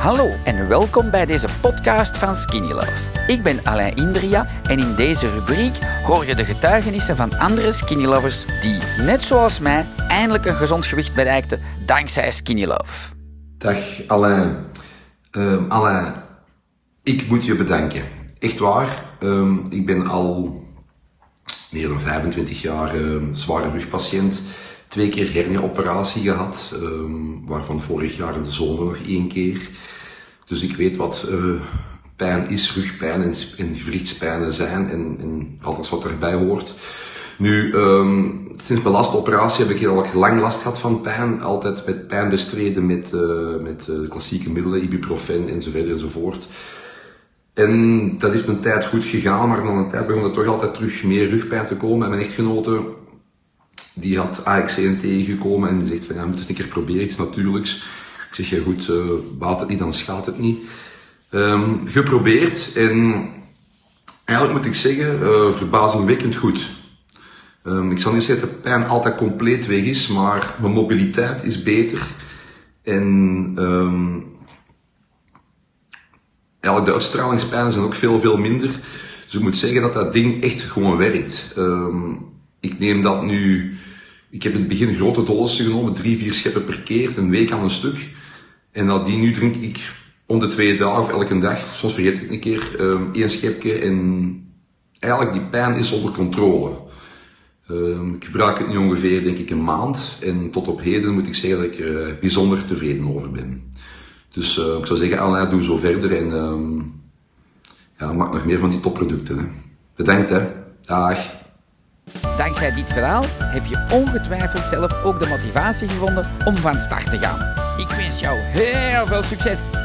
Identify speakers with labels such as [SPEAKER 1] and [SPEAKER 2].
[SPEAKER 1] Hallo en welkom bij deze podcast van Skinny Love. Ik ben Alain Indria en in deze rubriek hoor je de getuigenissen van andere Skinny Lovers die, net zoals mij, eindelijk een gezond gewicht bereikten dankzij Skinny Love.
[SPEAKER 2] Dag Alain. Ehm, Alain, ik moet je bedanken. Echt waar, ehm, ik ben al meer dan 25 jaar ehm, zware rugpatiënt. Twee keer hernia-operatie gehad, ehm, waarvan vorig jaar in de zomer nog één keer. Dus ik weet wat eh, pijn is, rugpijn en, en zijn en, en alles wat erbij hoort. Nu, ehm, sinds mijn laatste operatie heb ik heel lang last gehad van pijn. Altijd met pijn bestreden met, eh, met eh, klassieke middelen, ibuprofen en zo verder enzovoort. En dat is een tijd goed gegaan, maar na een tijd begon er toch altijd terug meer rugpijn te komen. En mijn echtgenote, die had AXC tegengekomen en die zegt van ja, we moeten het een keer proberen, iets natuurlijks. Ik zeg ja goed, uh, baat het niet, dan schaadt het niet. Ehm, geprobeerd en eigenlijk moet ik zeggen, eh, verbazingwekkend goed. Ehm, ik zal niet zeggen dat de pijn altijd compleet weg is, maar mijn mobiliteit is beter. En ehm, eigenlijk de uitstralingspijnen zijn ook veel, veel minder. Dus ik moet zeggen dat dat ding echt gewoon werkt. Ik neem dat nu... Ik heb in het begin grote dosissen genomen, drie, vier scheppen per keer, een week aan een stuk. En nadien nu drink ik om de twee dagen of elke dag, soms vergeet ik het een keer, ehm, één schepje. En eigenlijk die pijn is onder controle. Ehm, ik gebruik het nu ongeveer, denk ik, een maand. En tot op heden moet ik zeggen dat ik er eh, bijzonder tevreden over ben. Dus eh, ik zou zeggen, Alain, doe zo verder en ehm, ja, maak nog meer van die topproducten. Hè. Bedankt, hè. Dag.
[SPEAKER 1] Dankzij dit verhaal heb je ongetwijfeld zelf ook de motivatie gevonden om van start te gaan. Ik wens jou heel veel succes!